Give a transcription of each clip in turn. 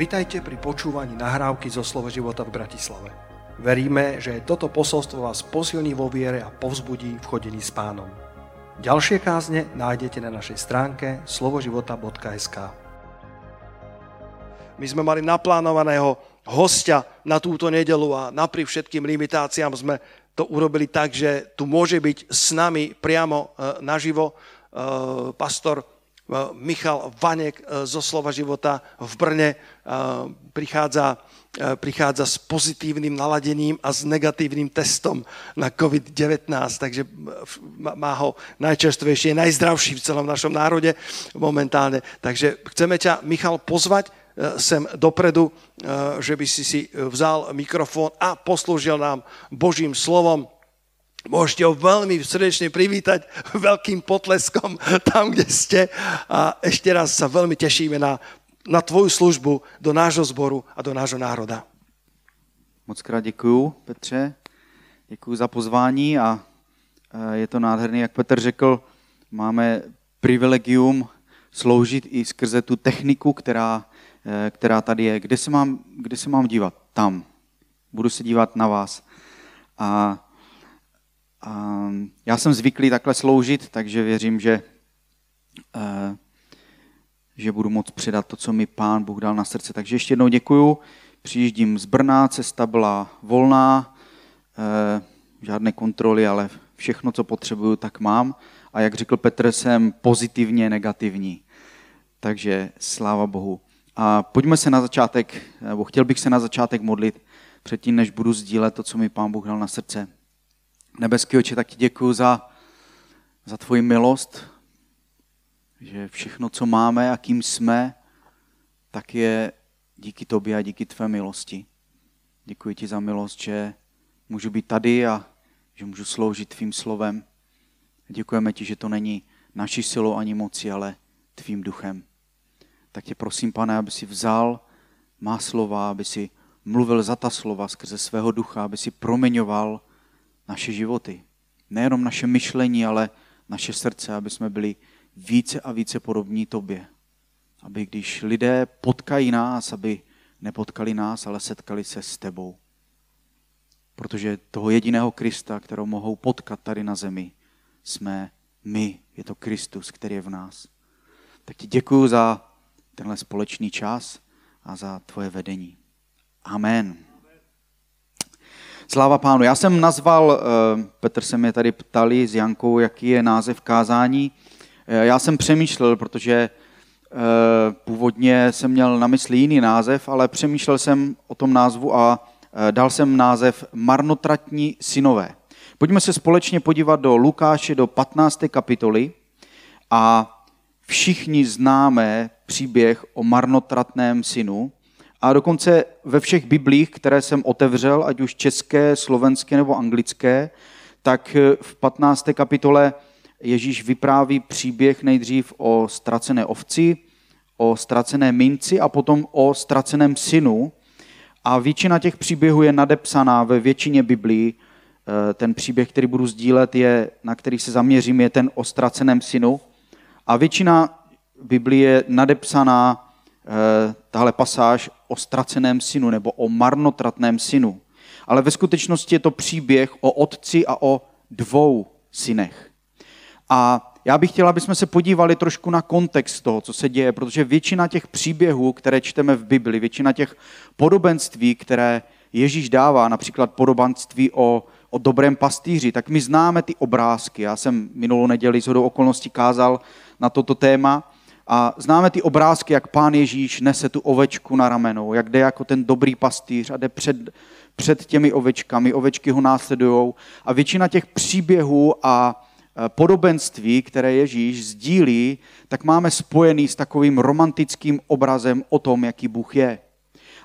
Vitajte pri počúvaní nahrávky zo Slovo života v Bratislave. Veríme, že toto posolstvo vás posilní vo viere a povzbudí v chodení s pánom. Ďalšie kázne nájdete na našej stránke slovoživota.sk My sme mali naplánovaného hostia na túto nedelu a napriek všetkým limitáciám sme to urobili tak, že tu môže byť s nami priamo e, naživo e, pastor Eh, Michal Vanek eh, zo Slova života v Brne eh, prichádza, prichádza s pozitívnym naladením a s negatívnym testom na COVID-19, takže má ho najčerstvejšie, najzdravší v celom našom národe momentálne. Takže chceme ťa, Michal, pozvať sem dopredu, že by si si vzal mikrofón a poslúžil nám Božím slovom Môžete ho veľmi srdečne privítať veľkým potleskom tam, kde ste. A ešte raz sa veľmi tešíme na, na tvoju službu do nášho zboru a do nášho národa. Moc krát děkuju, Petře. Děkuji za pozvání a e, je to nádherný, jak Petr řekl, máme privilegium sloužit i skrze tu techniku, která, e, která tady je. Kde se, mám, kde se mám dívat? Tam. Budu se dívat na vás. A a já jsem zvyklý takhle sloužit, takže věřím, že, eh, že budu moct předat to, co mi pán Bůh dal na srdce. Takže ještě jednou děkuju. Přijíždím z Brna, cesta byla volná, eh, žádné kontroly, ale všechno, co potřebuju, tak mám. A jak řekl Petr, jsem pozitivně negativní. Takže sláva Bohu. A pojďme se na začátek, nebo chtěl bych se na začátek modlit, předtím, než budu sdílet to, co mi pán Bůh dal na srdce. Nebeský oče, tak ti děkuji za, za tvoji milost, že všechno, co máme a kým jsme, tak je díky tobě a díky tvé milosti. Děkuji ti za milost, že můžu být tady a že můžu sloužit tvým slovem. Děkujeme ti, že to není naší silou ani moci, ale tvým duchem. Tak tě prosím, pane, aby si vzal má slova, aby si mluvil za ta slova skrze svého ducha, aby si proměňoval naše životy. Nejenom naše myšlení, ale naše srdce, aby jsme byli více a více podobní tobě. Aby když lidé potkají nás, aby nepotkali nás, ale setkali se s tebou. Protože toho jediného Krista, kterou mohou potkat tady na zemi, jsme my. Je to Kristus, který je v nás. Tak ti děkuji za tenhle společný čas a za tvoje vedení. Amen. Sláva pánu. Já jsem nazval, eh, Petr se mě tady ptali s Jankou, jaký je název kázání. Eh, já jsem přemýšlel, protože eh, původně jsem měl na mysli jiný název, ale přemýšlel jsem o tom názvu a dal jsem název Marnotratní synové. Pojďme se společně podívat do Lukáše, do 15. kapitoly a všichni známe příběh o marnotratném synu, a dokonce ve všech biblích, které jsem otevřel, ať už české, slovenské nebo anglické, tak v 15. kapitole Ježíš vypráví příběh nejdřív o ztracené ovci, o ztracené minci a potom o ztraceném synu. A většina těch příběhů je nadepsaná ve většině biblí. E, ten příběh, který budu sdílet, je, na který se zaměřím, je ten o ztraceném synu. A většina Biblie je nadepsaná Eh, tahle pasáž o ztraceném synu nebo o marnotratném synu. Ale ve skutečnosti je to příběh o otci a o dvou synech. A já bych chtěla, aby jsme se podívali trošku na kontext toho, co se děje, protože většina těch příběhů, které čteme v Bibli, většina těch podobenství, které Ježíš dává, například podobenství o, o dobrém pastýři, tak my známe ty obrázky. Já jsem minulou neděli z okolností kázal na toto téma a známe ty obrázky, jak pán Ježíš nese tu ovečku na ramenou, jak jde jako ten dobrý pastýř a jde před, před těmi ovečkami, ovečky ho následují. A většina těch příběhů a e, podobenství, které Ježíš sdílí, tak máme spojený s takovým romantickým obrazem o tom, jaký Bůh je.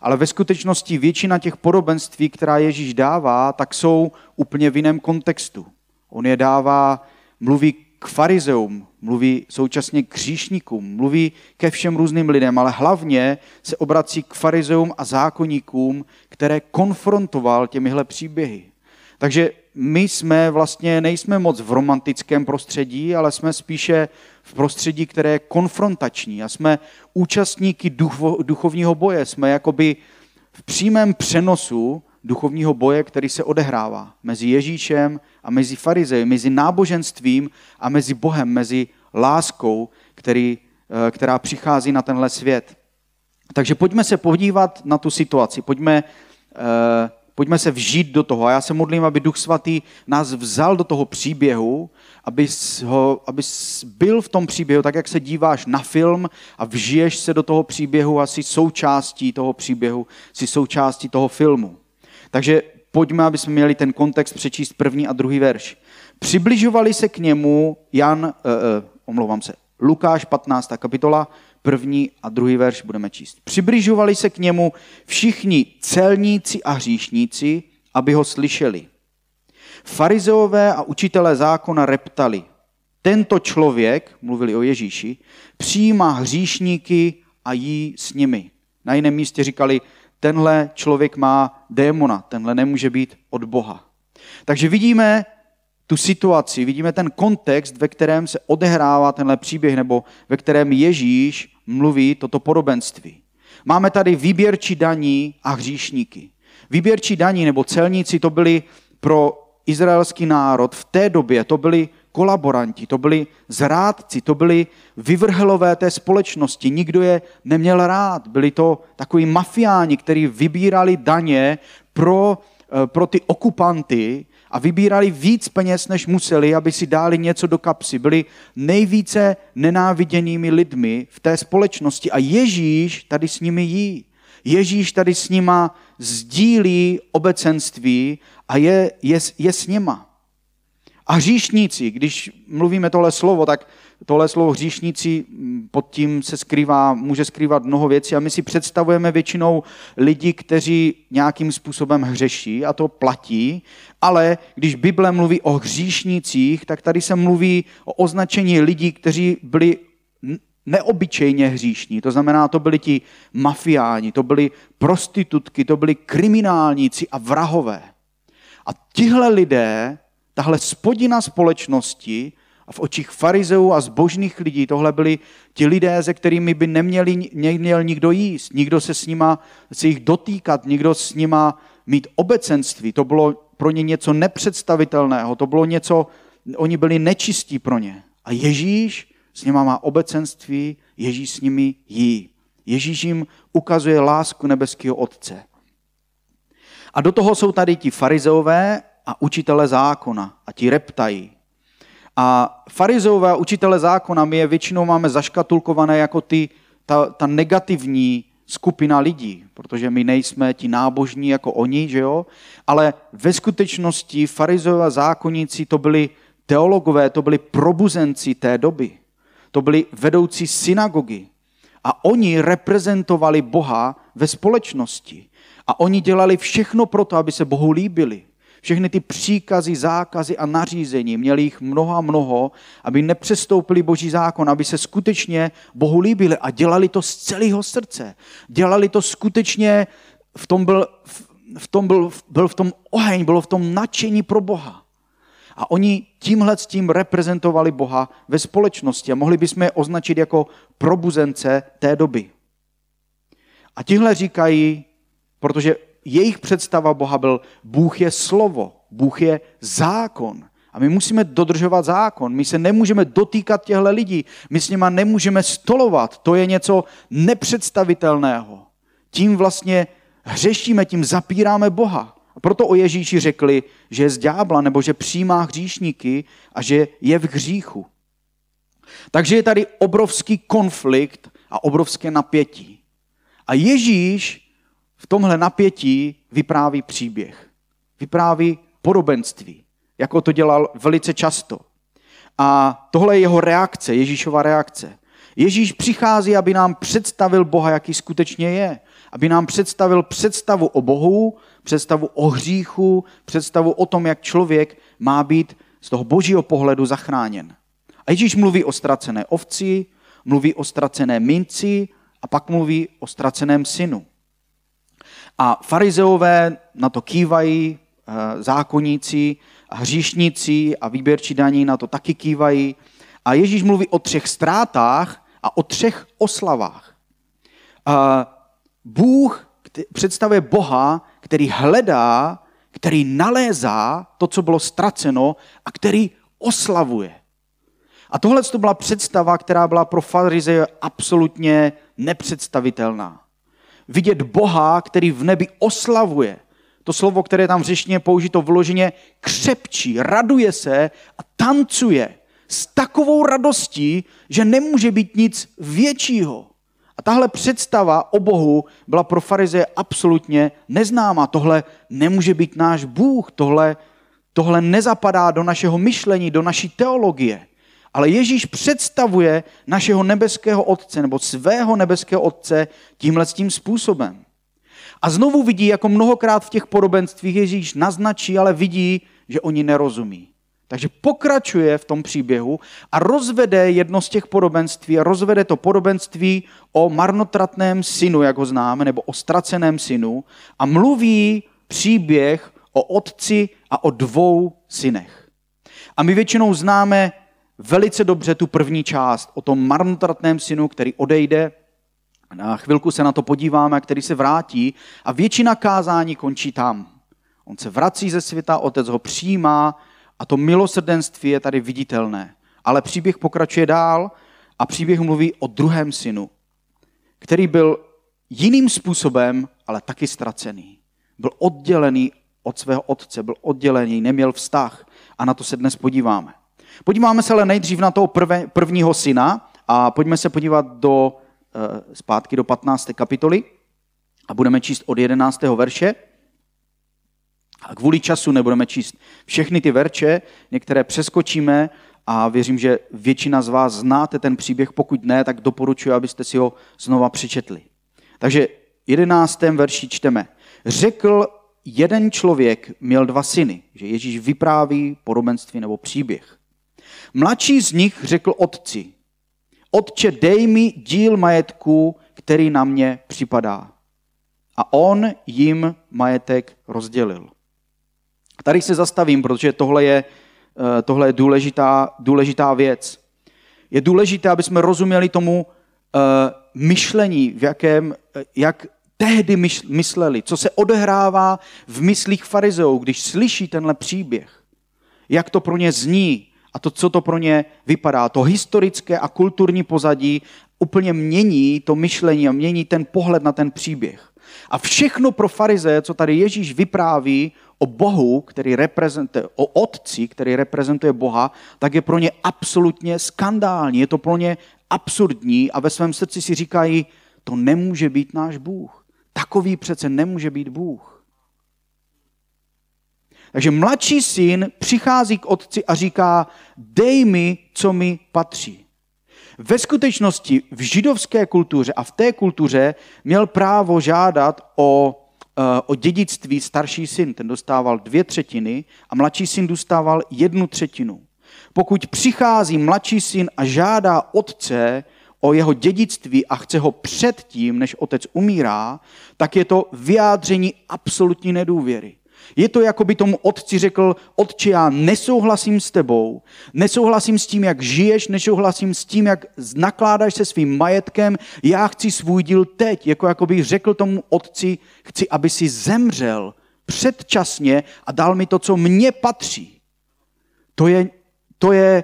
Ale ve skutečnosti většina těch podobenství, která Ježíš dává, tak jsou úplně v jiném kontextu. On je dává, mluví k farizeům, mluví současně k hříšníkům, mluví ke všem různým lidem, ale hlavně se obrací k farizeům a zákonníkům, které konfrontoval těmihle příběhy. Takže my jsme vlastně, nejsme moc v romantickém prostředí, ale jsme spíše v prostředí, které je konfrontační a jsme účastníky ducho, duchovního boje. Jsme jakoby v přímém přenosu duchovního boje, který se odehrává mezi Ježíšem a mezi farizeji, mezi náboženstvím a mezi Bohem, mezi láskou, který, eh, která přichází na tenhle svět. Takže pojďme se podívat na tu situaci, pojďme, eh, pojďme se vžít do toho. A já se modlím, aby Duch Svatý nás vzal do toho příběhu, aby, ho, aby byl v tom příběhu, tak jak se díváš na film a vžiješ se do toho příběhu a jsi součástí toho příběhu, jsi součástí toho filmu. Takže pojďme, aby jsme měli ten kontext přečíst první a druhý verš. Přibližovali se k němu Jan, uh, uh, omlouvám se, Lukáš 15. kapitola, první a druhý verš budeme číst. Přibližovali se k němu všichni celníci a hříšníci, aby ho slyšeli. Farizeové a učitelé zákona reptali. Tento člověk, mluvili o Ježíši, přijímá hříšníky a jí s nimi. Na jiném místě říkali, tenhle člověk má démona, tenhle nemůže být od Boha. Takže vidíme tu situaci, vidíme ten kontext, ve kterém se odehrává tenhle příběh, nebo ve kterém Ježíš mluví toto podobenství. Máme tady výběrčí daní a hříšníky. Výběrčí daní nebo celníci to byli pro izraelský národ v té době, to byli kolaboranti, to byli zrádci, to byli vyvrhelové té společnosti. Nikdo je neměl rád. Byli to takový mafiáni, kteří vybírali daně pro, eh, pro ty okupanty a vybírali víc peněz, než museli, aby si dali něco do kapsy. Byli nejvíce nenáviděnými lidmi v té společnosti a Ježíš tady s nimi jí. Ježíš tady s nima sdílí obecenství a je, je, je s nima. A hříšníci, když mluvíme tohle slovo, tak tohle slovo hříšníci mm, pod tím se skrývá, může skrývat mnoho věcí a my si představujeme většinou lidi, kteří nějakým způsobem hřeší a to platí, ale když Bible mluví o hříšnících, tak tady se mluví o označení lidí, kteří byli neobyčejně hříšní. To znamená, to byli ti mafiáni, to byli prostitutky, to byli kriminálníci a vrahové. A tihle lidé tahle spodina společnosti a v očích farizeů a zbožných lidí tohle byli ti lidé, se kterými by neměli, neměl nikdo jíst, nikdo se s nima se jich dotýkat, nikdo s nima mít obecenství. To bylo pro ně něco nepředstavitelného, to bylo něco, oni byli nečistí pro ně. A Ježíš s nima má obecenství, Ježíš s nimi jí. Ježíš jim ukazuje lásku nebeského Otce. A do toho jsou tady ti farizeové a učitele zákona a ti reptají. A farizeové a učitele zákona my je většinou máme zaškatulkované jako ty, ta, ta negativní skupina lidí, protože my nejsme ti nábožní jako oni, že jo? ale ve skutečnosti farizeové a zákonníci to byli teologové, to byli probuzenci té doby. To byli vedoucí synagogy. A oni reprezentovali Boha ve společnosti. A oni dělali všechno pro to, aby se Bohu líbili všechny ty příkazy, zákazy a nařízení, měli jich mnoho a mnoho, aby nepřestoupili boží zákon, aby se skutečně Bohu líbili a dělali to z celého srdce. Dělali to skutečně, v tom byl, v tom byl, byl v tom oheň, bylo v tom nadšení pro Boha. A oni tímhle s tím reprezentovali Boha ve společnosti a mohli bychom je označit jako probuzence té doby. A tihle říkají, protože jejich představa Boha byl, Bůh je slovo, Bůh je zákon. A my musíme dodržovat zákon. My se nemůžeme dotýkat těchto lidí. My s nima nemůžeme stolovat. To je něco nepředstavitelného. Tím vlastně hřešíme, tím zapíráme Boha. A proto o Ježíši řekli, že je z ďábla, nebo že přijímá hříšníky a že je v hříchu. Takže je tady obrovský konflikt a obrovské napětí. A Ježíš v tomhle napětí vypráví příběh. Vypráví podobenství, jako to dělal velice často. A tohle je jeho reakce, Ježíšova reakce. Ježíš přichází, aby nám představil Boha, jaký skutečně je. Aby nám představil představu o Bohu, představu o hříchu, představu o tom, jak člověk má být z toho božího pohledu zachráněn. A Ježíš mluví o ztracené ovci, mluví o ztracené minci a pak mluví o ztraceném synu. A farizeové na to kývají, eh, zákonníci, hříšníci a výběrčí daní na to taky kývají. A Ježíš mluví o třech ztrátách a o třech oslavách. A Bůh představuje Boha, který hledá, který nalézá to, co bylo ztraceno a který oslavuje. A tohle to byla představa, která byla pro farizeje absolutně nepředstavitelná. Vidět Boha, který v nebi oslavuje. To slovo, které tam v řeštině použito vloženě, křepčí, raduje se a tancuje s takovou radostí, že nemůže být nic většího. A tahle představa o Bohu byla pro farizeje absolutně neznámá. Tohle nemůže být náš Bůh, tohle, tohle nezapadá do našeho myšlení, do naší teologie. Ale Ježíš představuje našeho nebeského Otce nebo svého nebeského Otce tímhle tím způsobem. A znovu vidí, jako mnohokrát v těch podobenstvích Ježíš naznačí, ale vidí, že oni nerozumí. Takže pokračuje v tom příběhu a rozvede jedno z těch podobenství, rozvede to podobenství o marnotratném synu, jak ho známe, nebo o ztraceném synu a mluví příběh o otci a o dvou synech. A my většinou známe velice dobře tu první část o tom marnotratném synu, který odejde, na chvilku se na to podíváme, který se vrátí a většina kázání končí tam. On se vrací ze světa, otec ho přijímá a to milosrdenství je tady viditelné. Ale příběh pokračuje dál a příběh mluví o druhém synu, který byl jiným způsobem, ale taky ztracený. Byl oddělený od svého otce, byl oddělený, neměl vztah a na to se dnes podíváme. Podíváme se ale nejdřív na toho prve, prvního syna a pojďme se podívat do, eh, zpátky do 15. kapitoly a budeme číst od 11. verše. A kvůli času nebudeme číst všechny ty verše, některé přeskočíme a věřím, že většina z vás znáte ten příběh, pokud ne, tak doporučuji, abyste si ho znova přečetli. Takže 11. verši čteme. Řekl jeden člověk měl dva syny, že Ježíš vypráví podobenství nebo příběh. Mladší z nich řekl otci, otče, dej mi díl majetku, který na mě připadá. A on jim majetek rozdělil. Tady se zastavím, protože tohle je, eh, tohle je důležitá, důležitá věc. Je důležité, aby jsme rozuměli tomu uh, myšlení, v jakém, eh, jak tehdy mysleli, co se odehrává v myslích farizeů, když slyší tenhle příběh. Jak to pro ně zní a to, co to pro ně vypadá. To historické a kulturní pozadí úplně mění to myšlení a mění ten pohled na ten příběh. A všechno pro farize, co tady Ježíš vypráví o Bohu, který reprezentuje, o Otci, který reprezentuje Boha, tak je pro ně absolutně skandální, je to pro ně absurdní a ve svém srdci si říkají, to nemůže být náš Bůh. Takový přece nemůže být Bůh. Takže mladší syn přichází k otci a říká, dej mi, co mi patří. Ve skutečnosti v židovské kultuře a v té kultuře měl právo žádat o Eh, o dědictví starší syn, ten dostával dvě třetiny a mladší syn dostával jednu třetinu. Pokud přichází mladší syn a žádá otce o jeho dědictví a chce ho předtím, než otec umírá, tak je to vyjádření absolutní nedůvěry. Je to, jako by tomu otci řekl, otče, já nesouhlasím s tebou, nesouhlasím s tím, jak žiješ, nesouhlasím s tím, jak nakládáš se svým majetkem, já chci svůj díl teď. Jako, jako bych řekl tomu otci, chci, aby si zemřel předčasně a dal mi to, co mně patří. To je, to je,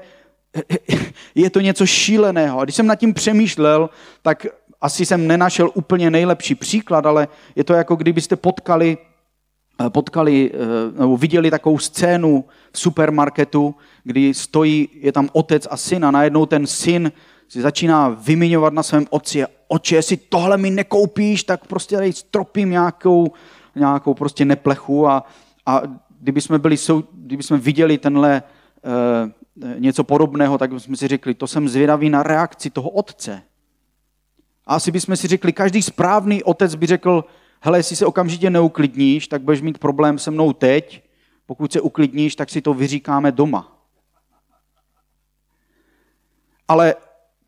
je to něco šíleného. A když jsem nad tím přemýšlel, tak asi jsem nenašel úplně nejlepší příklad, ale je to jako kdybyste potkali potkali eh, nebo viděli takovou scénu v supermarketu, kdy stojí, je tam otec a syn a najednou ten syn si začíná vymiňovat na svém otci, oče, jestli tohle mi nekoupíš, tak prostě tady stropím nějakou, nějakou prostě neplechu a, a kdyby jsme, byli, kdyby jsme viděli tenhle e, něco podobného, tak bychom si řekli, to jsem zvědavý na reakci toho otce. A asi bychom si řekli, každý správný otec by řekl, hele, jestli se okamžitě neuklidníš, tak budeš mít problém se mnou teď, pokud se uklidníš, tak si to vyříkáme doma. Ale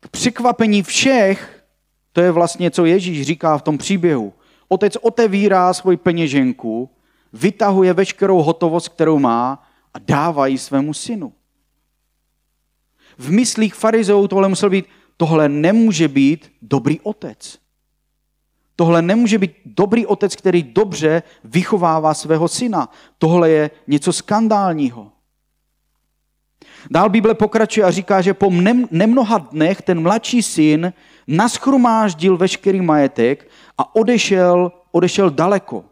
k překvapení všech, to je vlastně, co Ježíš říká v tom příběhu. Otec otevírá svoji peněženku, vytahuje veškerou hotovost, kterou má a dávají svému synu. V myslích farizeů tohle musel být, tohle nemůže být dobrý otec. Tohle nemůže být dobrý otec, který dobře vychovává svého syna. Tohle je něco skandálního. Dál Bible pokračuje a říká, že po nemnoha dnech ten mladší syn naschromáždil veškerý majetek a odešel, odešel daleko.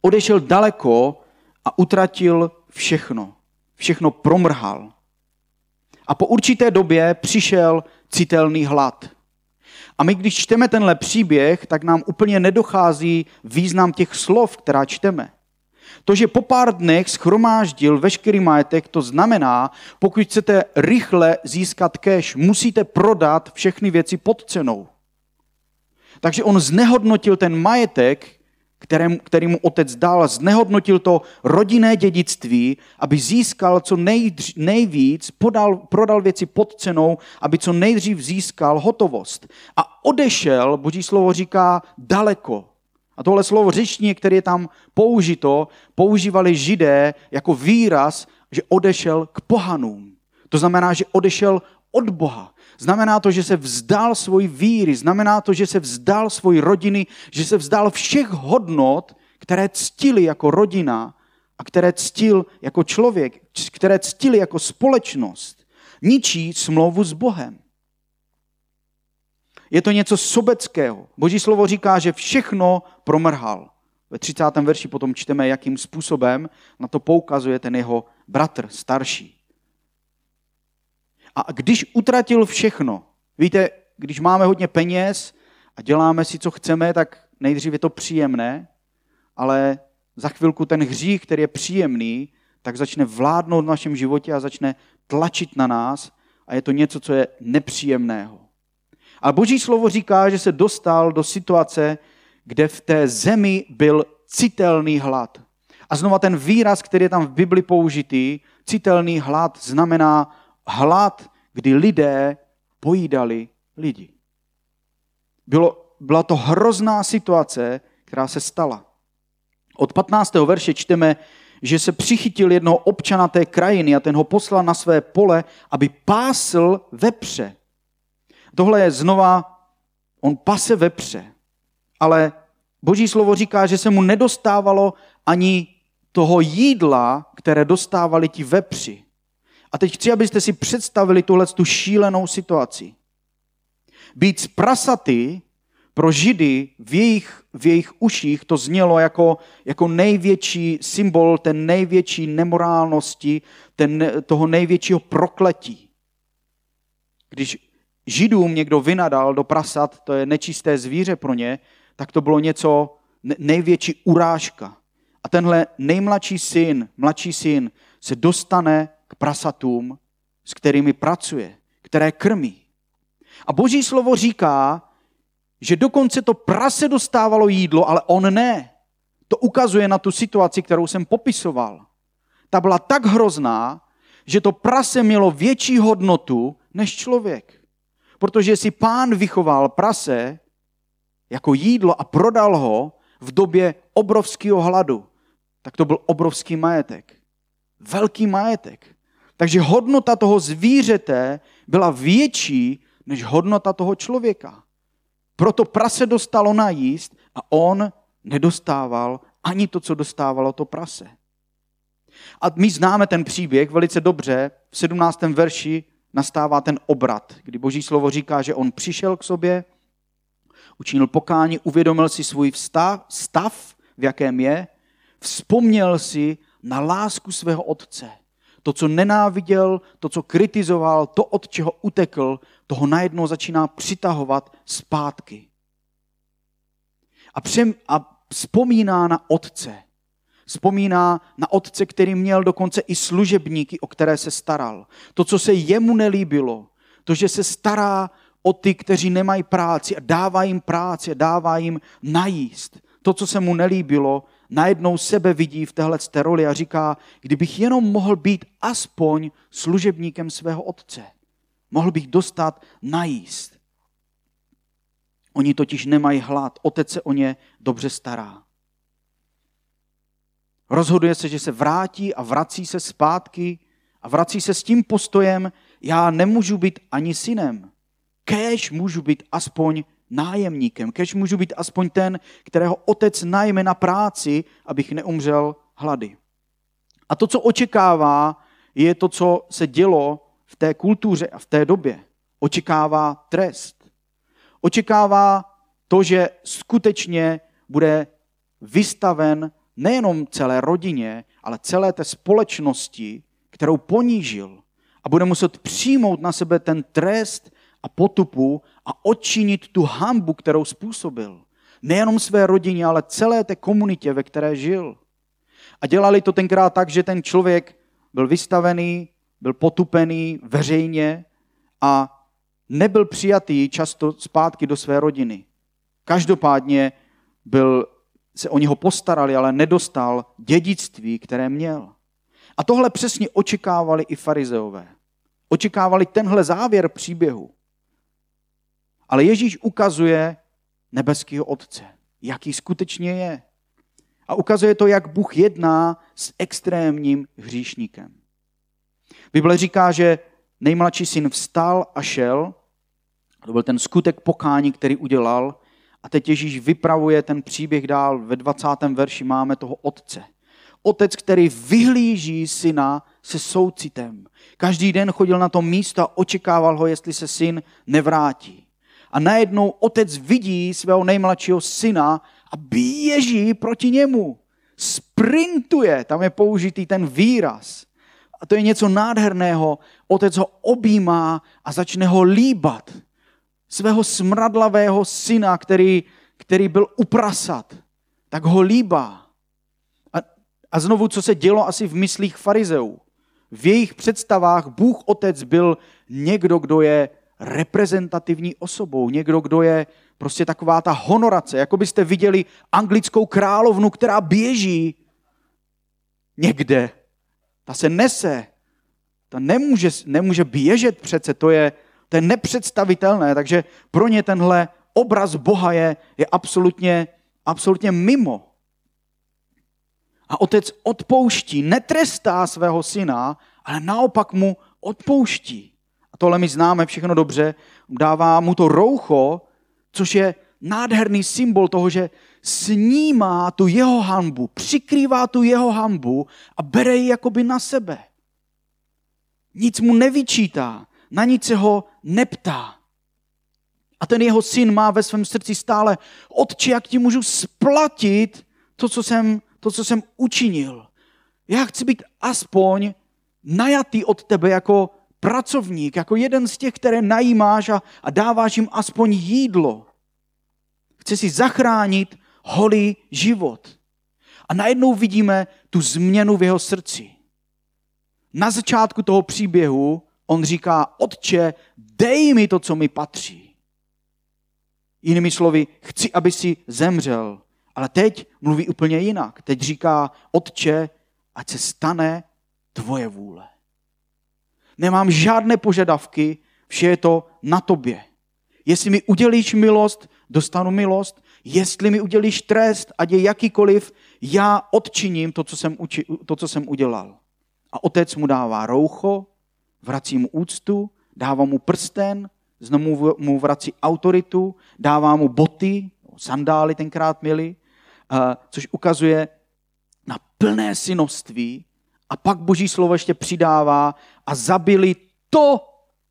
Odešel daleko a utratil všechno. Všechno promrhal. A po určité době přišel citelný hlad. A my, když čteme tenhle příběh, tak nám úplně nedochází význam těch slov, která čteme. To, že po pár dnech schromáždil veškerý majetek, to znamená, pokud chcete rychle získat cash, musíte prodat všechny věci pod cenou. Takže on znehodnotil ten majetek, kterém, který mu otec dal, znehodnotil to rodinné dědictví, aby získal co nejdř, nejvíc, podal, prodal věci pod cenou, aby co nejdřív získal hotovost. A odešel, boží slovo říká, daleko. A tohle slovo řečně, které je tam použito, používali židé jako výraz, že odešel k pohanům. To znamená, že odešel od Boha. Znamená to, že se vzdal svoji víry, znamená to, že se vzdal svoji rodiny, že se vzdal všech hodnot, které ctili jako rodina a které ctil jako člověk, které ctili jako společnost. Ničí smlouvu s Bohem. Je to něco sobeckého. Boží slovo říká, že všechno promrhal. Ve 30. verši potom čteme, jakým způsobem na to poukazuje ten jeho bratr, starší. A když utratil všechno, víte, když máme hodně peněz a děláme si, co chceme, tak nejdřív je to příjemné, ale za chvilku ten hřích, který je příjemný, tak začne vládnout v našem životě a začne tlačit na nás a je to něco, co je nepříjemného. Ale boží slovo říká, že se dostal do situace, kde v té zemi byl citelný hlad. A znova ten výraz, který je tam v Bibli použitý, citelný hlad, znamená hlad, kdy lidé pojídali lidi. Bylo, byla to hrozná situace, která se stala. Od 15. verše čteme, že se přichytil jednoho občana té krajiny a ten ho poslal na své pole, aby pásl vepře. Tohle je znova, on pase vepře, ale boží slovo říká, že se mu nedostávalo ani toho jídla, které dostávali ti vepři. A teď chci, abyste si představili tuhle tu šílenou situaci. Být z prasaty pro Židy v jejich, v jejich uších to znělo jako, jako největší symbol té největší nemorálnosti, ten, toho největšího prokletí. Když Židům někdo vynadal do prasat, to je nečisté zvíře pro ně, tak to bylo něco největší urážka. A tenhle nejmladší syn, mladší syn, se dostane k prasatům, s kterými pracuje, které krmí. A boží slovo říká, že dokonce to prase dostávalo jídlo, ale on ne. To ukazuje na tu situaci, kterou jsem popisoval. Ta byla tak hrozná, že to prase mělo větší hodnotu než člověk. Protože si pán vychoval prase jako jídlo a prodal ho v době obrovského hladu, tak to byl obrovský majetek. Velký majetek. Takže hodnota toho zvířete byla větší než hodnota toho člověka. Proto prase dostalo najíst a on nedostával ani to, co dostávalo to prase. A my známe ten příběh velice dobře. V 17. verši nastává ten obrat, kdy Boží slovo říká, že on přišel k sobě, učinil pokání, uvědomil si svůj vztah, stav, v jakém je, vzpomněl si na lásku svého otce. To, co nenáviděl, to, co kritizoval, to, od čeho utekl, toho najednou začíná přitahovat zpátky. A, přem, a vzpomíná na otce. Vzpomíná na otce, který měl dokonce i služebníky, o které se staral. To, co se jemu nelíbilo, to, že se stará o ty, kteří nemají práci a dává jim práci a dává jim najíst. To, co se mu nelíbilo, najednou sebe vidí v téhle roli a říká, kdybych jenom mohl být aspoň služebníkem svého otce. Mohl bych dostat najíst. Oni totiž nemají hlad, otec se o ně dobře stará. Rozhoduje se, že se vrátí a vrací se zpátky a vrací se s tím postojem, já nemůžu být ani synem. Kéž můžu být aspoň nájemníkem, kež můžu být aspoň ten, kterého otec najme na práci, abych neumřel hlady. A to, co očekává, je to, co se dělo v té kultuře a v té době. Očekává trest. Očekává to, že skutečně bude vystaven nejenom celé rodině, ale celé té společnosti, kterou ponížil a bude muset přijmout na sebe ten trest a potupu a odčinit tu hambu, kterou způsobil. Nejenom své rodině, ale celé té komunitě, ve které žil. A dělali to tenkrát tak, že ten člověk byl vystavený, byl potupený veřejně a nebyl přijatý často zpátky do své rodiny. Každopádně byl, se o něho postarali, ale nedostal dědictví, které měl. A tohle přesně očekávali i farizeové. Očekávali tenhle závěr příběhu. Ale Ježíš ukazuje nebeského Otce, jaký skutečně je. A ukazuje to, jak Bůh jedná s extrémním hříšníkem. Bible říká, že nejmladší syn vstal a šel. To byl ten skutek pokání, který udělal. A teď Ježíš vypravuje ten příběh dál. Ve 20. verši máme toho otce. Otec, který vyhlíží syna se soucitem. Každý den chodil na to místo a očekával ho, jestli se syn nevrátí. A najednou otec vidí svého nejmladšího syna a běží proti němu. Sprintuje, tam je použitý ten výraz. A to je něco nádherného. Otec ho objímá a začne ho líbat. Svého smradlavého syna, který, který byl uprasat, tak ho líbá. A, a znovu, co se dělo asi v myslích farizeů. V jejich představách Bůh Otec byl někdo, kdo je reprezentativní osobou, někdo, kdo je prostě taková ta honorace, jako byste viděli anglickou královnu, která běží někde. Ta se nese. Ta nemůže, nemůže běžet přece, to je, to je nepředstavitelné. Takže pro ně tenhle obraz Boha je, je absolutně, absolutně mimo. A otec odpouští, netrestá svého syna, ale naopak mu odpouští tohle my známe všechno dobře, dává mu to roucho, což je nádherný symbol toho, že snímá tu jeho hanbu, přikrývá tu jeho hanbu a bere ji jakoby na sebe. Nic mu nevyčítá, na nic se ho neptá. A ten jeho syn má ve svém srdci stále, otče, jak ti můžu splatit to, co jsem, to, co jsem učinil. Já chci být aspoň najatý od tebe jako pracovník, jako jeden z těch, které najímáš a, a dáváš jim aspoň jídlo. Chce si zachránit holý život. A najednou vidíme tu změnu v jeho srdci. Na začátku toho příběhu on říká, otče, dej mi to, co mi patří. Jinými slovy, chci, aby si zemřel. Ale teď mluví úplně jinak. Teď říká, otče, ať se stane tvoje vůle. Nemám žádné požadavky, vše je to na tobě. Jestli mi udělíš milost, dostanu milost. Jestli mi udělíš trest, ať je jakýkoliv, já odčiním to, co jsem, uči, to, co jsem udělal. A otec mu dává roucho, vrací mu úctu, dává mu prsten, znovu mu vrací autoritu, dává mu boty, sandály tenkrát měli, což ukazuje na plné synovství a pak boží slovo ještě přidává a zabili to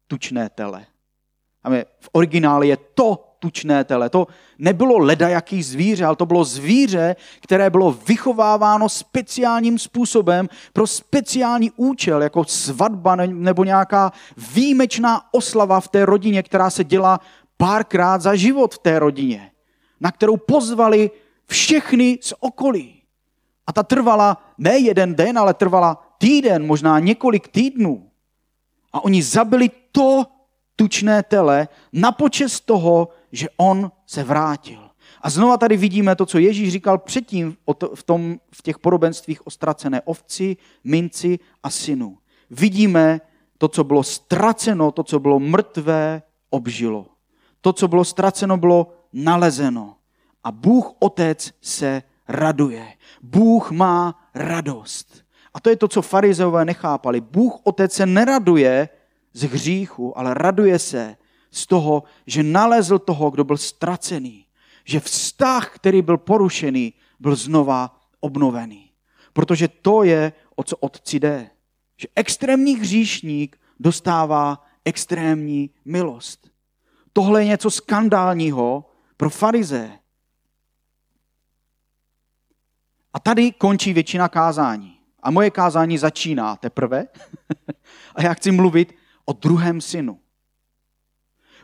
tučné tele. V originále je to tučné tele. To nebylo ledajaký zvíře, ale to bylo zvíře, které bylo vychováváno speciálním způsobem pro speciální účel, jako svatba nebo nějaká výjimečná oslava v té rodině, která se dělá párkrát za život v té rodině, na kterou pozvali všechny z okolí. A ta trvala ne jeden den, ale trvala týden, možná několik týdnů. A oni zabili to tučné tele na počest toho, že on se vrátil. A znova tady vidíme to, co Ježíš říkal předtím v, tom, v těch podobenstvích o ztracené ovci, minci a synu. Vidíme to, co bylo ztraceno, to, co bylo mrtvé, obžilo. To, co bylo ztraceno, bylo nalezeno. A Bůh Otec se raduje. Bůh má radost. A to je to, co farizeové nechápali. Bůh Otec se neraduje z hříchu, ale raduje se z toho, že nalezl toho, kdo byl ztracený. Že vztah, který byl porušený, byl znova obnovený. Protože to je, o co otci jde. Že extrémní hříšník dostává extrémní milost. Tohle je něco skandálního pro farize. A tady končí většina kázání. A moje kázání začíná teprve. a já chci mluvit o druhém synu.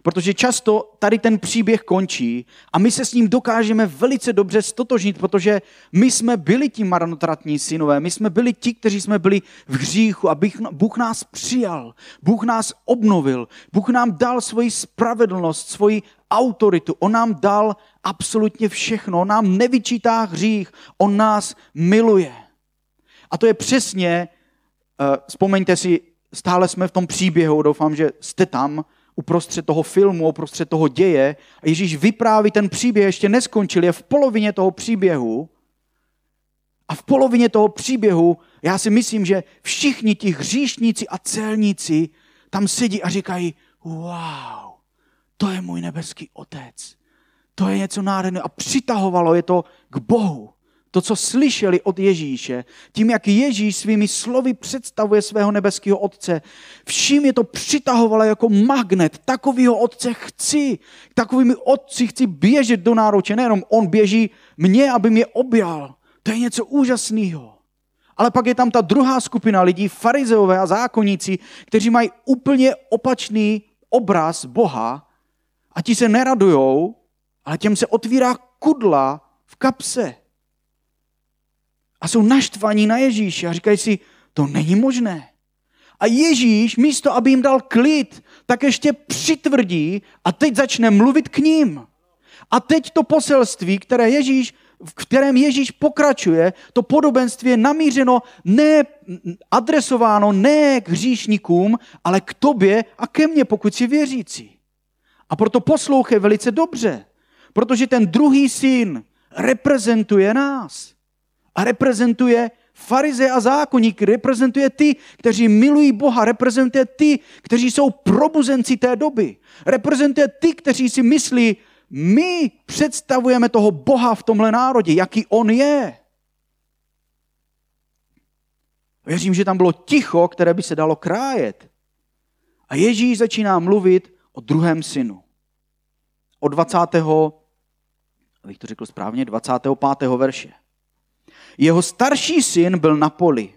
Protože často tady ten příběh končí a my se s ním dokážeme velice dobře stotožnit, protože my jsme byli ti marnotratní synové, my jsme byli ti, kteří jsme byli v hříchu a Bůh nás přijal, Bůh nás obnovil, Bůh nám dal svoji spravedlnost, svoji autoritu, On nám dal absolutně všechno, On nám nevyčítá hřích, On nás miluje. A to je přesně, uh, vzpomeňte si, stále jsme v tom příběhu, doufám, že jste tam, uprostřed toho filmu, uprostřed toho děje. A Ježíš vypráví ten příběh, ještě neskončil, je v polovině toho příběhu. A v polovině toho příběhu já si myslím, že všichni ti hříšníci a celníci tam sedí a říkají, wow, to je můj nebeský otec. To je něco nádherného a přitahovalo je to k Bohu to, co slyšeli od Ježíše, tím, jak Ježíš svými slovy představuje svého nebeského otce, vším je to přitahovalo jako magnet. Takovýho otce chci. Takovými otci chci běžet do náruče. Nejenom on běží mě, aby mě objal. To je něco úžasného. Ale pak je tam ta druhá skupina lidí, farizeové a zákonníci, kteří mají úplně opačný obraz Boha a ti se neradujou, ale těm se otvírá kudla v kapse a jsou naštvaní na Ježíše a říkají si, to není možné. A Ježíš místo, aby jim dal klid, tak ještě přitvrdí a teď začne mluvit k ním. A teď to poselství, které Ježíš, v kterém Ježíš pokračuje, to podobenství je namířeno, ne adresováno ne k hříšníkům, ale k tobě a ke mně, pokud si věřící. A proto poslouchej velice dobře, protože ten druhý syn reprezentuje nás a reprezentuje farize a zákonníky, reprezentuje ty, kteří milují Boha, reprezentuje ty, kteří jsou probuzenci té doby, reprezentuje ty, kteří si myslí, my představujeme toho Boha v tomhle národě, jaký on je. Věřím, že tam bylo ticho, které by se dalo krájet. A Ježíš začíná mluvit o druhém synu. O 20. abych to řekl správně, 25. verše. Jeho starší syn byl na poli.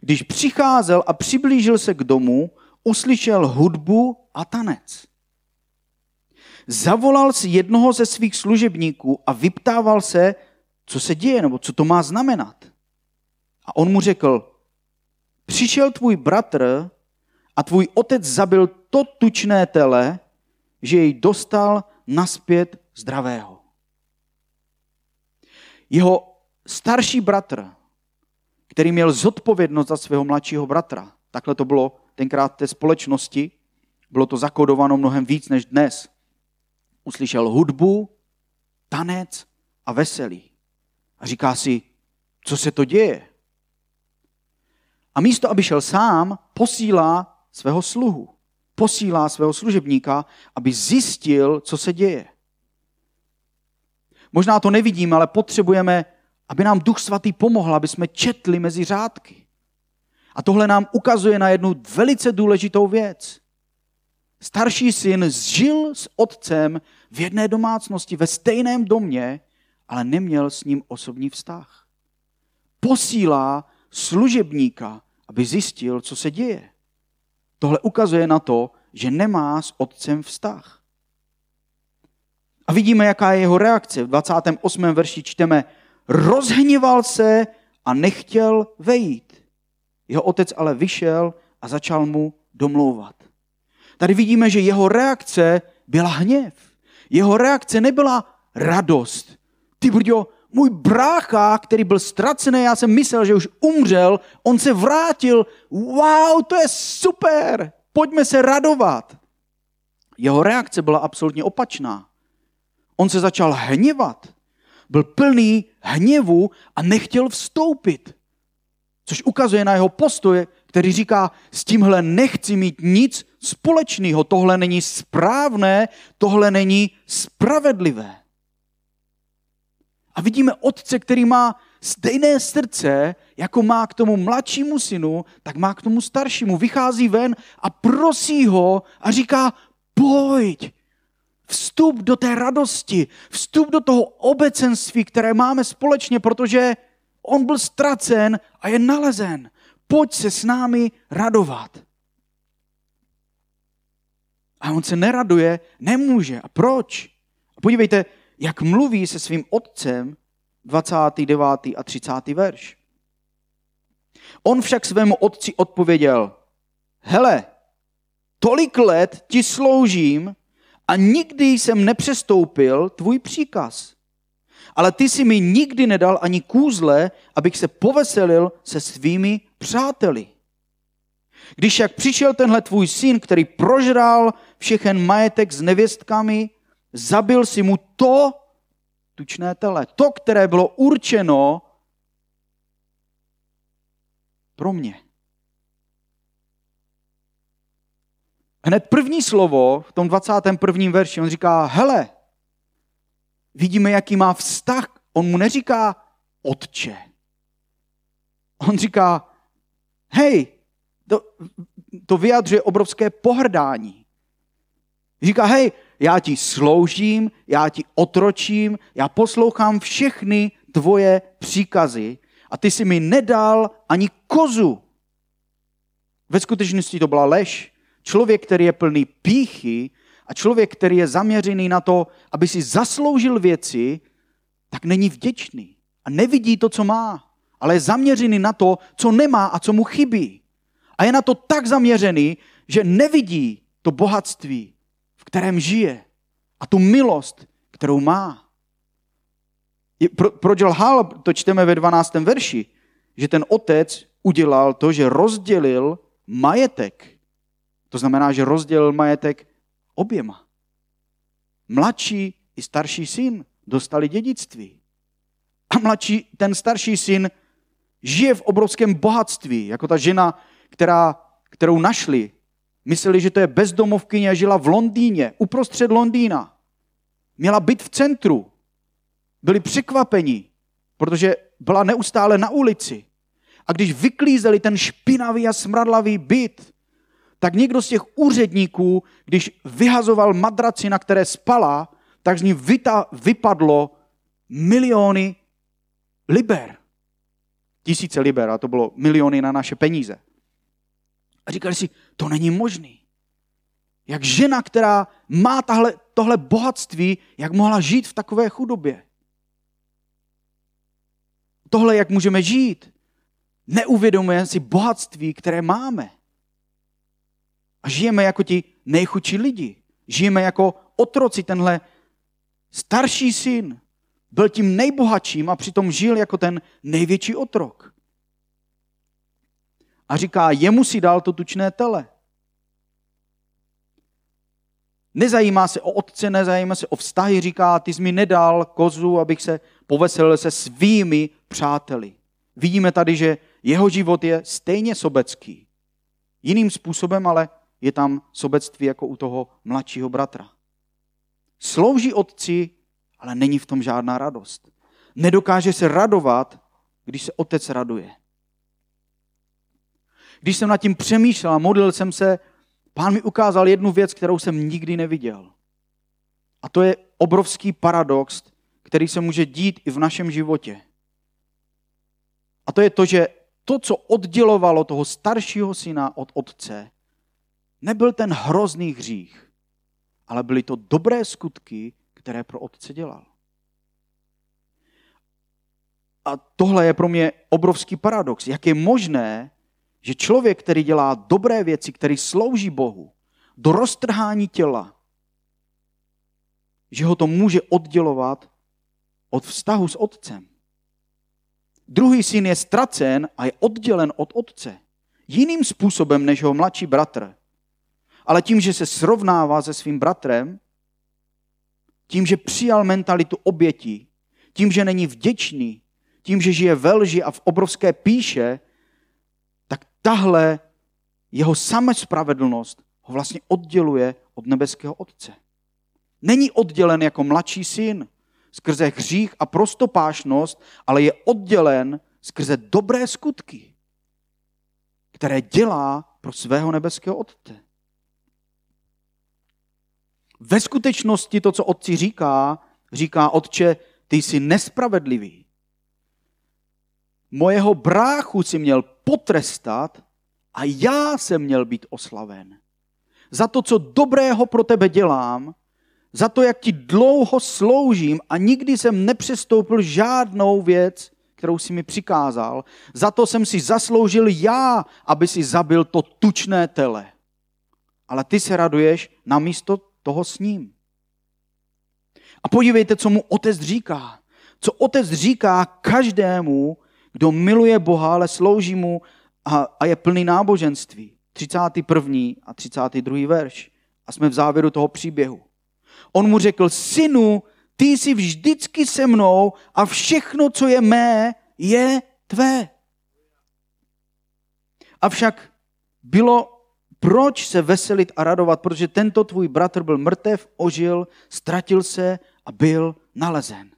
Když přicházel a přiblížil se k domu, uslyšel hudbu a tanec. Zavolal si jednoho ze svých služebníků a vyptával se, co se děje, nebo co to má znamenat. A on mu řekl, přišel tvůj bratr a tvůj otec zabil to tučné tele, že jej dostal naspět zdravého. Jeho starší bratr, který měl zodpovědnost za svého mladšího bratra, takhle to bylo tenkrát té společnosti, bylo to zakodováno mnohem víc než dnes, uslyšel hudbu, tanec a veselí. A říká si, co se to děje? A místo, aby šel sám, posílá svého sluhu. Posílá svého služebníka, aby zjistil, co se děje. Možná to nevidíme, ale potřebujeme aby nám Duch Svatý pomohl, aby jsme četli mezi řádky. A tohle nám ukazuje na jednu velice důležitou věc. Starší syn žil s otcem v jedné domácnosti, ve stejném domě, ale neměl s ním osobní vztah. Posílá služebníka, aby zjistil, co se děje. Tohle ukazuje na to, že nemá s otcem vztah. A vidíme, jaká je jeho reakce. V 28. verši čteme, rozhnival se a nechtěl vejít. Jeho otec ale vyšel a začal mu domlouvat. Tady vidíme, že jeho reakce byla hněv. Jeho reakce nebyla radost. Ty brďo, můj brácha, který byl ztracený, já jsem myslel, že už umřel, on se vrátil. Wow, to je super, pojďme se radovat. Jeho reakce byla absolutně opačná. On se začal hněvat byl plný hněvu a nechtěl vstoupit. Což ukazuje na jeho postoje, který říká, s tímhle nechci mít nic společného, tohle není správné, tohle není spravedlivé. A vidíme otce, který má stejné srdce, jako má k tomu mladšímu synu, tak má k tomu staršímu. Vychází ven a prosí ho a říká, pojď, vstup do té radosti, vstup do toho obecenství, které máme společně, protože on byl ztracen a je nalezen. Pojď se s námi radovat. A on se neraduje, nemůže. A proč? A podívejte, jak mluví se svým otcem 29. a 30. verš. On však svému otci odpověděl, hele, tolik let ti sloužím a nikdy jsem nepřestoupil tvůj příkaz. Ale ty si mi nikdy nedal ani kůzle, abych se poveselil se svými přáteli. Když jak přišel tenhle tvůj syn, který prožral všechen majetek s nevěstkami, zabil si mu to tučné tele, to, které bylo určeno pro mě. Hned první slovo v tom 21. verši, on říká, hele, vidíme, jaký má vztah. On mu neříká otče. On říká, hej, to, to vyjadřuje obrovské pohrdání. Říká, hej, já ti sloužím, já ti otročím, já poslouchám všechny tvoje příkazy a ty si mi nedal ani kozu. Ve skutečnosti to byla lež. Člověk, který je plný píchy a člověk, který je zaměřený na to, aby si zasloužil věci, tak není vděčný a nevidí to, co má, ale je zaměřený na to, co nemá a co mu chybí. A je na to tak zaměřený, že nevidí to bohatství, kterém žije a tu milost, kterou má. Pro, proč lhal, to čteme ve 12. verši, že ten otec udělal to, že rozdělil majetek to znamená, že rozdělil majetek oběma. Mladší i starší syn dostali dědictví. A mladší, ten starší syn žije v obrovském bohatství, jako ta žena, která, kterou našli. Mysleli, že to je bezdomovkyně a žila v Londýně, uprostřed Londýna. Měla být v centru. Byli překvapeni, protože byla neustále na ulici. A když vyklízeli ten špinavý a smradlavý byt, tak někdo z těch úředníků, když vyhazoval madraci, na které spala, tak z ní vyta, vypadlo miliony liber. Tisíce liber, a to bylo miliony na naše peníze. A říkali si, to není možný. Jak žena, která má tahle, tohle bohatství, jak mohla žít v takové chudobě. Tohle, jak můžeme žít. Neuvědomujeme si bohatství, které máme. A žijeme jako ti nejchudší lidi. Žijeme jako otroci. Tenhle starší syn byl tím nejbohatším a přitom žil jako ten největší otrok. A říká, jemu si dal to tučné tele. Nezajímá se o otce, nezajímá se o vztahy, říká, ty jsi mi nedal kozu, abych se poveselil se svými přáteli. Vidíme tady, že jeho život je stejně sobecký. Jiným způsobem, ale je tam sobectví jako u toho mladšího bratra. Slouží otci, ale není v tom žádná radost. Nedokáže se radovat, když se otec raduje. Když jsem nad tím přemýšlel a modlil jsem se, pán mi ukázal jednu věc, kterou jsem nikdy neviděl. A to je obrovský paradox, který se může dít i v našem životě. A to je to, že to, co oddělovalo toho staršího syna od otce, nebyl ten hrozný hřích, ale byly to dobré skutky, které pro otce dělal. A tohle je pro mě obrovský paradox. Jak je možné, že člověk, který dělá dobré věci, který slouží Bohu, do roztrhání těla, že ho to může oddělovat od vztahu s otcem. Druhý syn je ztracen a je oddělen od otce. Jiným způsobem než jeho mladší bratr ale tím, že se srovnává se svým bratrem, tím, že přijal mentalitu oběti, tím, že není vděčný, tím, že žije ve lži a v obrovské píše, tak tahle jeho samospravedlnost ho vlastně odděluje od nebeského Otce. Není oddělen jako mladší syn skrze hřích a prostopášnost, ale je oddělen skrze dobré skutky, které dělá pro svého nebeského Otce. Ve skutečnosti to, co Otci říká, říká Otče, ty jsi nespravedlivý. Mojeho bráchu si měl potrestat a já jsem měl být oslaven. Za to, co dobrého pro tebe dělám, za to, jak ti dlouho sloužím a nikdy jsem nepřestoupil žádnou věc, kterou si mi přikázal. Za to jsem si zasloužil já, aby si zabil to tučné tele. Ale ty se raduješ na místo toho s ním. A podívejte, co mu otec říká. Co otec říká každému, kdo miluje Boha, ale slouží mu a, a je plný náboženství. 31. a 32. verš. A jsme v závěru toho příběhu. On mu řekl, synu, ty jsi vždycky se mnou a všechno, co je mé, je tvé. Avšak bylo proč se veselit a radovat, protože tento tvůj bratr byl mrtev, ožil, ztratil se a byl nalezen.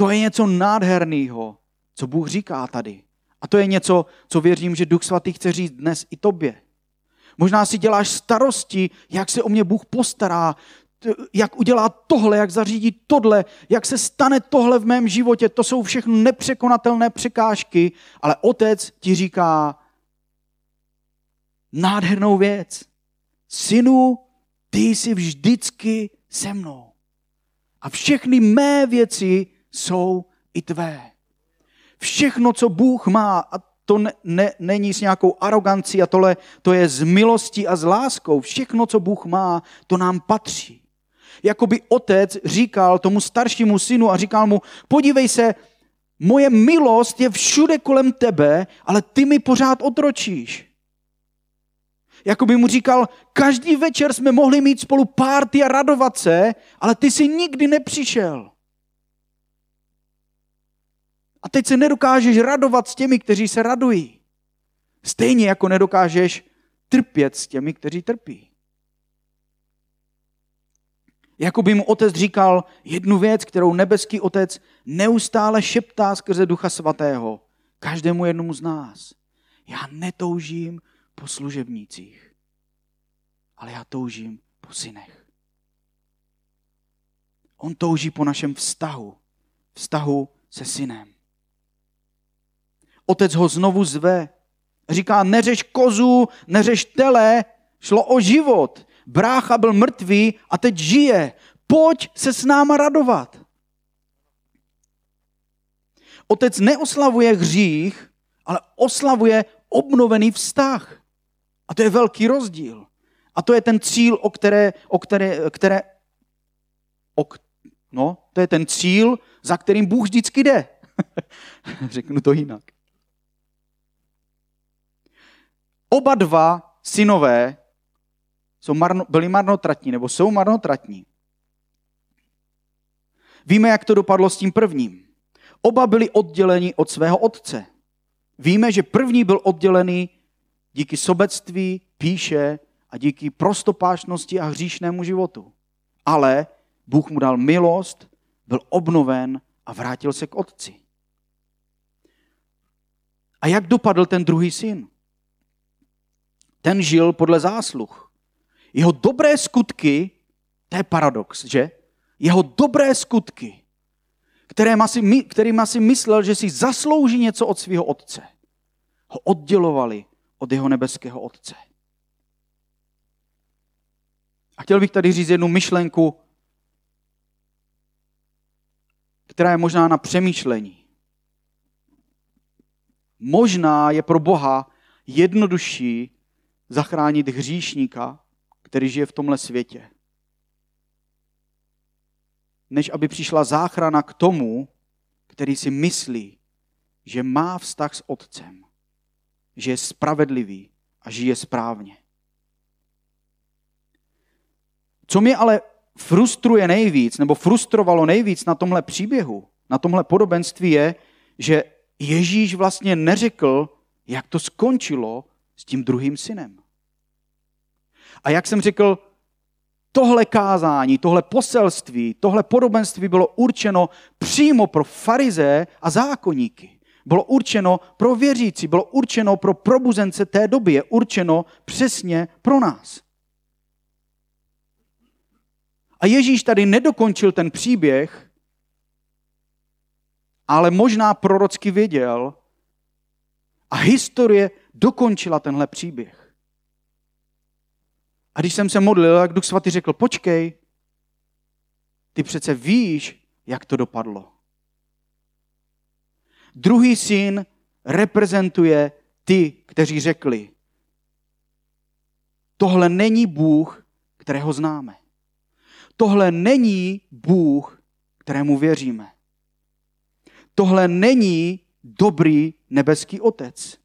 To je něco nádherného, co Bůh říká tady. A to je něco, co věřím, že Duch Svatý chce říct dnes i tobě. Možná si děláš starosti, jak se o mě Bůh postará, jak udělá tohle, jak zařídí tohle, jak se stane tohle v mém životě. To jsou všechno nepřekonatelné překážky, ale otec ti říká nádhernou věc. Synu, ty jsi vždycky se mnou. A všechny mé věci jsou i tvé. Všechno, co Bůh má, a to ne, ne, není s nějakou arogancí a tohle, to je z milosti a s láskou. Všechno, co Bůh má, to nám patří. Jakoby otec říkal tomu staršímu synu a říkal mu, podívej se, moje milost je všude kolem tebe, ale ty mi pořád otročíš. Jakoby mu říkal, každý večer jsme mohli mít spolu párty a radovat se, ale ty jsi nikdy nepřišel. A teď se nedokážeš radovat s těmi, kteří se radují. Stejně jako nedokážeš trpět s těmi, kteří trpí. Jako by mu otec říkal jednu věc, kterou nebeský otec neustále šeptá skrze Ducha Svatého. Každému jednomu z nás. Já netoužím po služebnících, ale já toužím po synech. On touží po našem vztahu, vztahu se synem. Otec ho znovu zve. Říká, neřeš kozu, neřeš tele, šlo o život. Brácha byl mrtvý a teď žije. Pojď se s náma radovat. Otec neoslavuje hřích, ale oslavuje obnovený vztah. A to je velký rozdíl. A to je ten cíl, o které, o které, které o, no, to je ten cíl, za kterým Bůh vždycky jde. Řeknu to jinak. Oba dva synové jsou marno, byli marnotratní, nebo jsou marnotratní. Víme, jak to dopadlo s tím prvním. Oba byli odděleni od svého otce. Víme, že první byl oddělený díky sobectví, píše a díky prostopášnosti a hříšnému životu. Ale Bůh mu dal milost, byl obnoven a vrátil se k otci. A jak dopadl ten druhý syn? Ten žil podle zásluh. Jeho dobré skutky, to je paradox, že? Jeho dobré skutky, které si, kterým si myslel, že si zaslouží něco od svého otce, ho oddělovali od jeho nebeského Otce. A chtěl bych tady říct jednu myšlenku, která je možná na přemýšlení. Možná je pro Boha jednodušší zachránit hříšníka, který žije v tomhle světě, než aby přišla záchrana k tomu, který si myslí, že má vztah s Otcem že je spravedlivý a žije správně. Co mě ale frustruje nejvíc, nebo frustrovalo nejvíc na tomhle příběhu, na tomhle podobenství je, že Ježíš vlastně neřekl, jak to skončilo s tím druhým synem. A jak jsem řekl, tohle kázání, tohle poselství, tohle podobenství bylo určeno přímo pro farize a zákonníky. Bylo určeno pro věřící, bylo určeno pro probuzence té doby, je určeno přesně pro nás. A Ježíš tady nedokončil ten příběh, ale možná prorocky věděl a historie dokončila tenhle příběh. A když jsem se modlil, tak Duch Svatý řekl, počkej, ty přece víš, jak to dopadlo. Druhý syn reprezentuje ty, kteří řekli, tohle není Bůh, kterého známe. Tohle není Bůh, kterému věříme. Tohle není dobrý nebeský otec.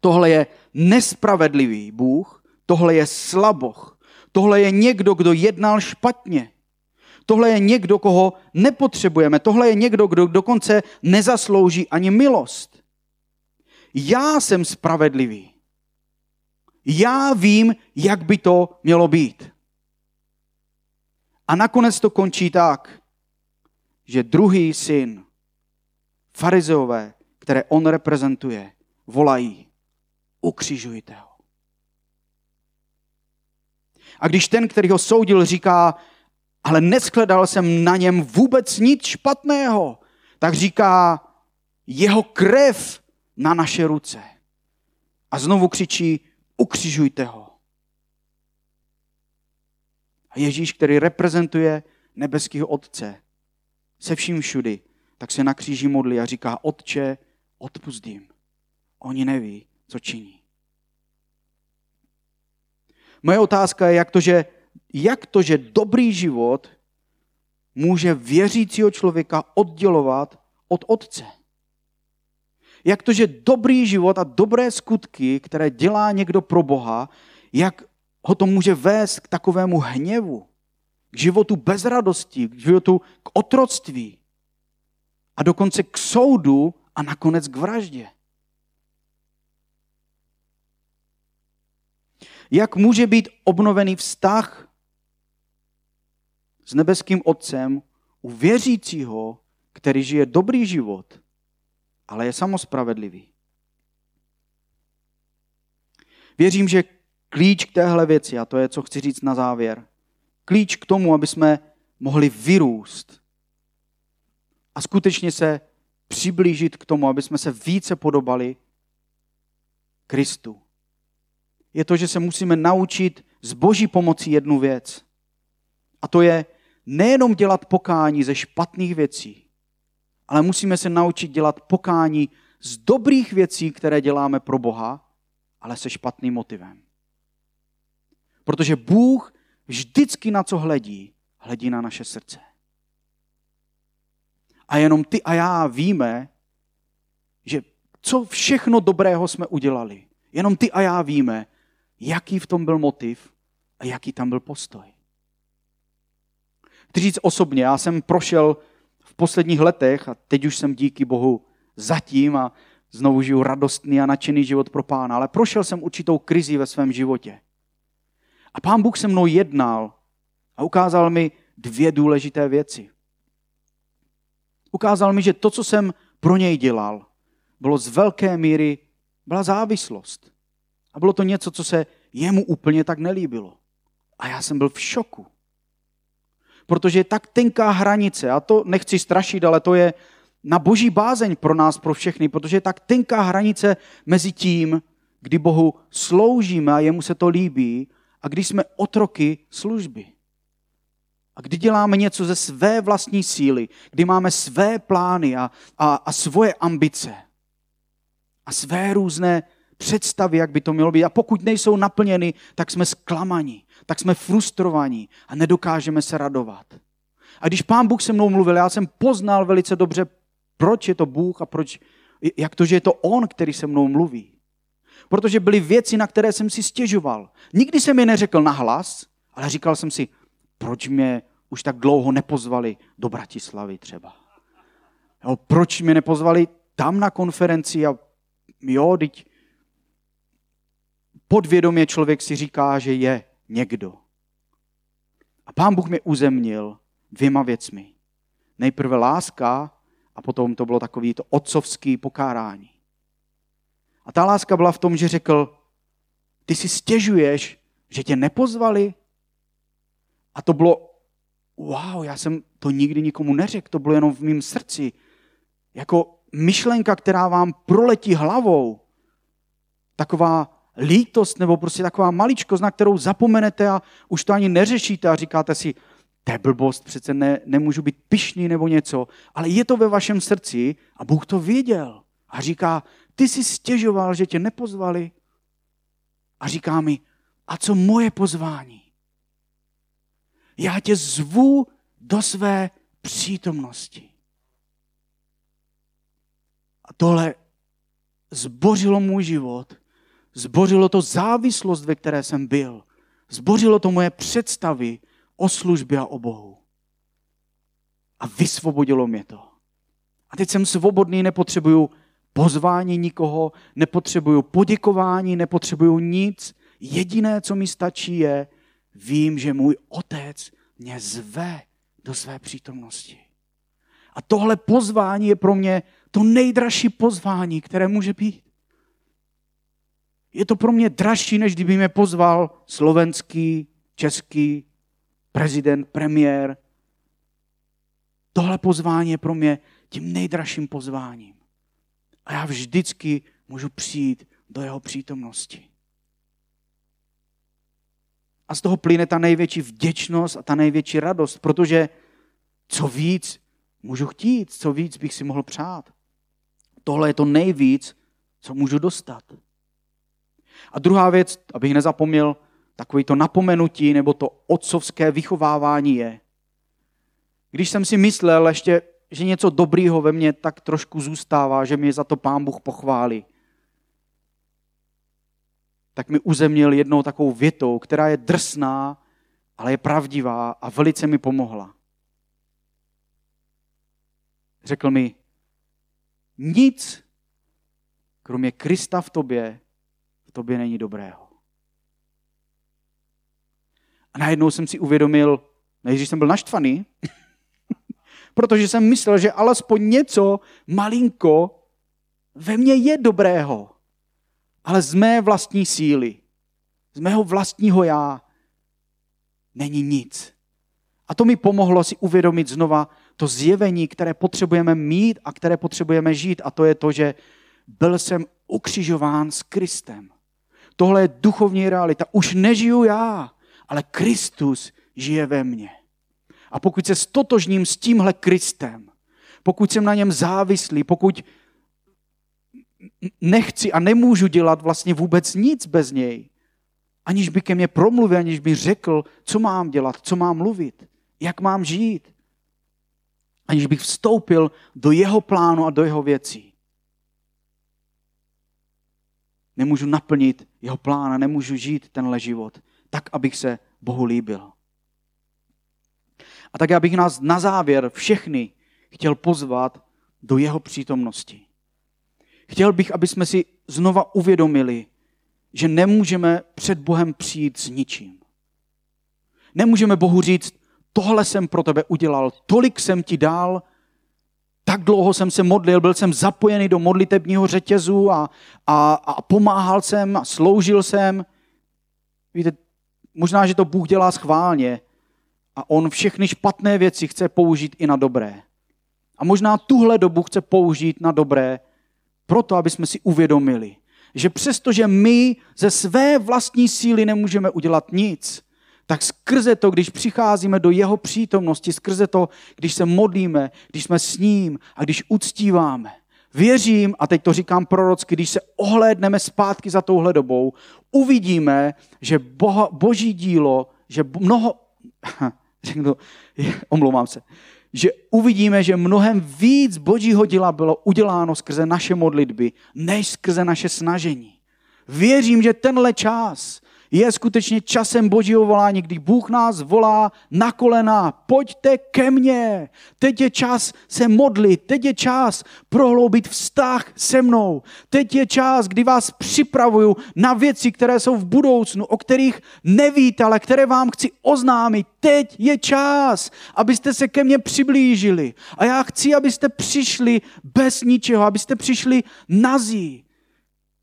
Tohle je nespravedlivý Bůh, tohle je slaboch, tohle je někdo, kdo jednal špatně. Tohle je někdo, koho nepotřebujeme. Tohle je někdo, kdo dokonce nezaslouží ani milost. Já jsem spravedlivý. Já vím, jak by to mělo být. A nakonec to končí tak, že druhý syn, farizeové, které on reprezentuje, volají, ukřižujte ho. A když ten, který ho soudil, říká, ale neschledal jsem na něm vůbec nic špatného, tak říká, jeho krev na naše ruce. A znovu křičí, ukřižujte ho. A Ježíš, který reprezentuje nebeského Otce se vším všudy, tak se na kříži modlí a říká, Otče, odpust jim. Oni neví, co činí. Moje otázka je, jak to, že, jak to, že dobrý život může věřícího člověka oddělovat od Otce. Jak to, že dobrý život a dobré skutky, které dělá někdo pro Boha, jak ho to může vést k takovému hněvu, k životu bez radosti, k životu k otroctví a dokonce k soudu a nakonec k vraždě. Jak může být obnovený vztah s nebeským Otcem u věřícího, který žije dobrý život, ale je samospravedlivý. Věřím, že klíč k téhle věci, a to je, co chci říct na závěr, klíč k tomu, aby jsme mohli vyrůst a skutečně se přiblížit k tomu, aby jsme se více podobali Kristu. Je to, že se musíme naučit z boží pomocí jednu věc. A to je nejenom dělat pokání ze špatných věcí, ale musíme se naučit dělat pokání z dobrých věcí, které děláme pro Boha, ale se špatným motivem. Protože Bůh vždycky na co hledí, hledí na naše srdce. A jenom ty a já víme, že co všechno dobrého jsme udělali. Jenom ty a já víme, jaký v tom byl motiv a jaký tam byl postoj. Chci říct osobně, já jsem prošel v posledních letech a teď už jsem díky Bohu zatím a znovu žiju radostný a nadšený život pro pána, ale prošel jsem určitou krizi ve svém životě. A pán Bůh se mnou jednal a ukázal mi dvě důležité věci. Ukázal mi, že to, co jsem pro něj dělal, bylo z velké míry, byla závislost. A bylo to něco, co se jemu úplně tak nelíbilo. A já jsem byl v šoku. Protože je tak tenká hranice, a to nechci strašit, ale to je na boží bázeň pro nás, pro všechny, protože je tak tenká hranice mezi tím, kdy Bohu sloužíme a jemu se to líbí, a když jsme otroky služby. A kdy děláme něco ze své vlastní síly, kdy máme své plány a, a, a svoje ambice a své různé představy, jak by to mělo být. A pokud nejsou naplněny, tak jsme zklamaní, tak jsme frustrovaní a nedokážeme se radovat. A když pán Bůh se mnou mluvil, já jsem poznal velice dobře, proč je to Bůh a proč, jak to, že je to On, který se mnou mluví. Protože byly věci, na které jsem si stěžoval. Nikdy jsem je neřekl nahlas, ale říkal jsem si, proč mě už tak dlouho nepozvali do Bratislavy třeba. Jo, proč mě nepozvali tam na konferenci a jo, teď podvědomě člověk si říká, že je někdo. A pán Bůh mě uzemnil dvěma věcmi. Nejprve láska a potom to bylo takový to otcovský pokárání. A ta láska byla v tom, že řekl, ty si stěžuješ, že tě nepozvali? A to bylo, wow, já jsem to nikdy nikomu neřekl, to bylo jenom v mém srdci. Jako myšlenka, která vám proletí hlavou. Taková lítost nebo prostě taková maličkost, na kterou zapomenete a už to ani neřešíte a říkáte si, to je blbost, přece ne, nemůžu být pišný nebo něco, ale je to ve vašem srdci a Bůh to věděl. A říká, ty jsi stěžoval, že tě nepozvali. A říká mi, a co moje pozvání? Já tě zvu do své přítomnosti. A tohle zbořilo můj život, zbořilo to závislost, ve které jsem byl, zbořilo to moje představy o službě a o Bohu. A vysvobodilo mě to. A teď jsem svobodný, nepotřebuju pozvání nikoho, nepotřebuju poděkování, nepotřebuju nic. Jediné, co mi stačí, je, vím, že můj otec mě zve do své přítomnosti. A tohle pozvání je pro mě to nejdražší pozvání, které může být. Je to pro mě dražší, než kdyby mě pozval slovenský, český prezident, premiér. Tohle pozvání je pro mě tím nejdražším pozváním. A já vždycky můžu přijít do jeho přítomnosti. A z toho plyne ta největší vděčnost a ta největší radost, protože co víc můžu chtít, co víc bych si mohl přát. Tohle je to nejvíc, co můžu dostat. A druhá věc, abych nezapomněl, takový to napomenutí nebo to otcovské vychovávání je. Když jsem si myslel ještě, že něco dobrýho ve mně tak trošku zůstává, že mě za to pán Bůh pochválí, tak mi uzemnil jednou takovou větou, která je drsná, ale je pravdivá a velice mi pomohla. Řekl mi, nic, kromě Krista v tobě, v tobě není dobrého. A najednou jsem si uvědomil, než jsem byl naštvaný, protože jsem myslel, že alespoň něco malinko ve mně je dobrého. Ale z mé vlastní síly, z mého vlastního já, není nic. A to mi pomohlo si uvědomit znova to zjevení, které potřebujeme mít a které potřebujeme žít. A to je to, že byl jsem ukřižován s Kristem. Tohle je duchovní realita. Už nežiju já, ale Kristus žije ve mně. A pokud se stotožním s tímhle Kristem, pokud jsem na něm závislý, pokud nechci a nemůžu dělat vlastně vůbec nic bez něj, aniž by ke mně promluvil, aniž by řekl, co mám dělat, co mám mluvit, jak mám žít, aniž bych vstoupil do jeho plánu a do jeho věcí. Nemůžu naplnit jeho plán a nemůžu žít tenhle život tak, abych se Bohu líbil. A tak já bych nás na závěr všechny chtěl pozvat do jeho přítomnosti. Chtěl bych, aby jsme si znova uvědomili, že nemůžeme před Bohem přijít s ničím. Nemůžeme Bohu říct, tohle jsem pro tebe udělal, tolik jsem ti dal, tak dlouho jsem se modlil, byl jsem zapojený do modlitebního řetězu a, a, a pomáhal jsem a sloužil jsem. Víte, možná, že to Bůh dělá schválně a on všechny špatné věci chce použít i na dobré. A možná tuhle dobu chce použít na dobré, proto, aby jsme si uvědomili, že přestože my ze své vlastní síly nemůžeme udělat nic, tak skrze to, když přicházíme do jeho přítomnosti, skrze to, když se modlíme, když jsme s ním a když uctíváme, věřím, a teď to říkám prorocky, když se ohlédneme zpátky za touhle dobou, uvidíme, že boha, boží dílo, že mnoho, řeknu, omlouvám se, že uvidíme, že mnohem víc božího díla bylo uděláno skrze naše modlitby, než skrze naše snažení. Věřím, že tenhle čas je skutečně časem božího volání, kdy Bůh nás volá na kolena, pojďte ke mně. Teď je čas se modlit, teď je čas prohloubit vztah se mnou. Teď je čas, kdy vás připravuju na věci, které jsou v budoucnu, o kterých nevíte, ale které vám chci oznámit. Teď je čas, abyste se ke mně přiblížili. A já chci, abyste přišli bez ničeho, abyste přišli nazí.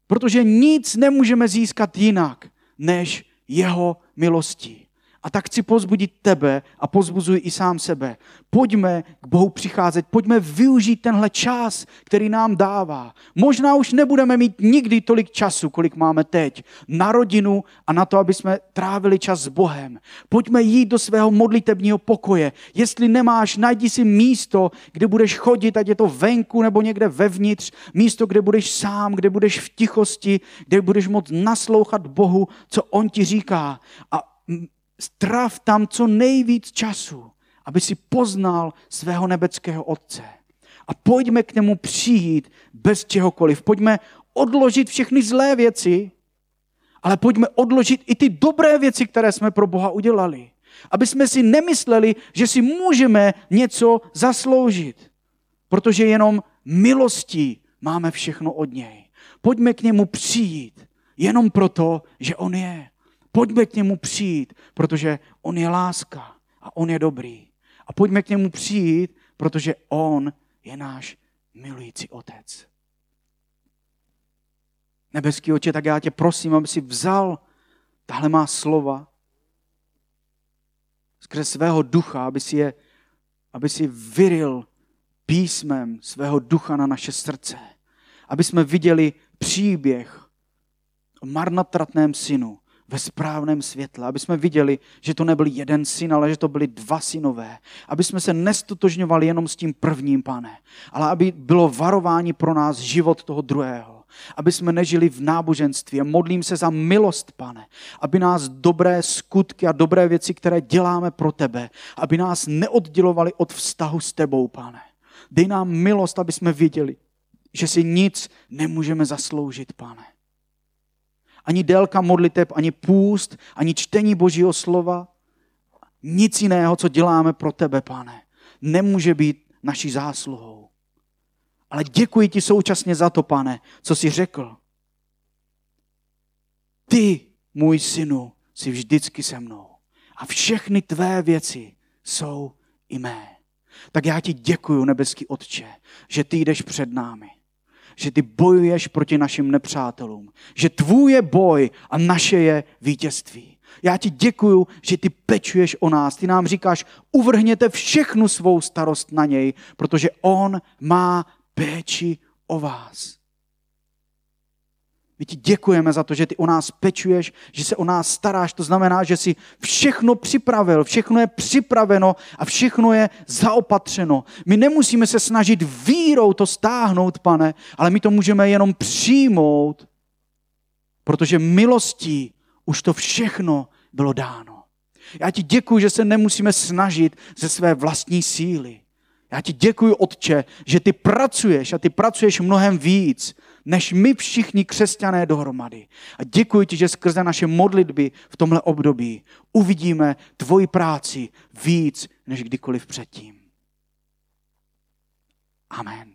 Protože nic nemůžeme získat jinak, než jeho milostí. A tak chci pozbudit tebe a pozbuzuji i sám sebe. Pojďme k Bohu přicházet, pojďme využít tenhle čas, který nám dává. Možná už nebudeme mít nikdy tolik času, kolik máme teď, na rodinu a na to, aby jsme trávili čas s Bohem. Pojďme jít do svého modlitebního pokoje. Jestli nemáš, najdi si místo, kde budeš chodit, ať je to venku nebo někde vevnitř, místo, kde budeš sám, kde budeš v tichosti, kde budeš moct naslouchat Bohu, co On ti říká. A strav tam co nejvíc času, aby si poznal svého nebeckého Otce. A pojďme k němu přijít bez čehokoliv. Pojďme odložit všechny zlé věci, ale pojďme odložit i ty dobré věci, které jsme pro Boha udělali. Aby jsme si nemysleli, že si můžeme něco zasloužit, protože jenom milostí máme všechno od něj. Pojďme k němu přijít jenom proto, že on je. Pojďme k němu přijít, protože on je láska a on je dobrý. A pojďme k němu přijít, protože on je náš milující otec. Nebeský oče, tak já tě prosím, aby si vzal tahle má slova skrze svého ducha, aby si je aby si vyril písmem svého ducha na naše srdce. Aby jsme viděli příběh o marnotratném synu, ve správném světle, aby jsme viděli, že to nebyl jeden syn, ale že to byli dva synové. Aby jsme se nestotožňovali jenom s tím prvním, pane, ale aby bylo varování pro nás život toho druhého. Aby jsme nežili v náboženství. Modlím se za milost, pane, aby nás dobré skutky a dobré věci, které děláme pro tebe, aby nás neoddělovali od vztahu s tebou, pane. Dej nám milost, aby jsme viděli, že si nic nemůžeme zasloužit, pane ani délka modliteb, ani půst, ani čtení Božího slova. Nic jiného, co děláme pro tebe, pane, nemůže být naší zásluhou. Ale děkuji ti současně za to, pane, co jsi řekl. Ty, můj synu, jsi vždycky se mnou. A všechny tvé věci jsou i mé. Tak já ti děkuji, nebeský Otče, že ty jdeš před námi že ty bojuješ proti našim nepřátelům. Že tvůj je boj a naše je vítězství. Já ti děkuju, že ty pečuješ o nás. Ty nám říkáš, uvrhněte všechnu svou starost na něj, protože on má péči o vás. My ti děkujeme za to, že ty o nás pečuješ, že se o nás staráš. To znamená, že jsi všechno připravil, všechno je připraveno a všechno je zaopatřeno. My nemusíme se snažit vírou to stáhnout, pane, ale my to můžeme jenom přijmout, protože milostí už to všechno bylo dáno. Já ti děkuji, že se nemusíme snažit ze své vlastní síly. Já ti děkuji, Otče, že ty pracuješ a ty pracuješ mnohem víc, než my všichni křesťané dohromady. A děkuji ti, že skrze naše modlitby v tomhle období uvidíme tvoji práci víc než kdykoliv předtím. Amen.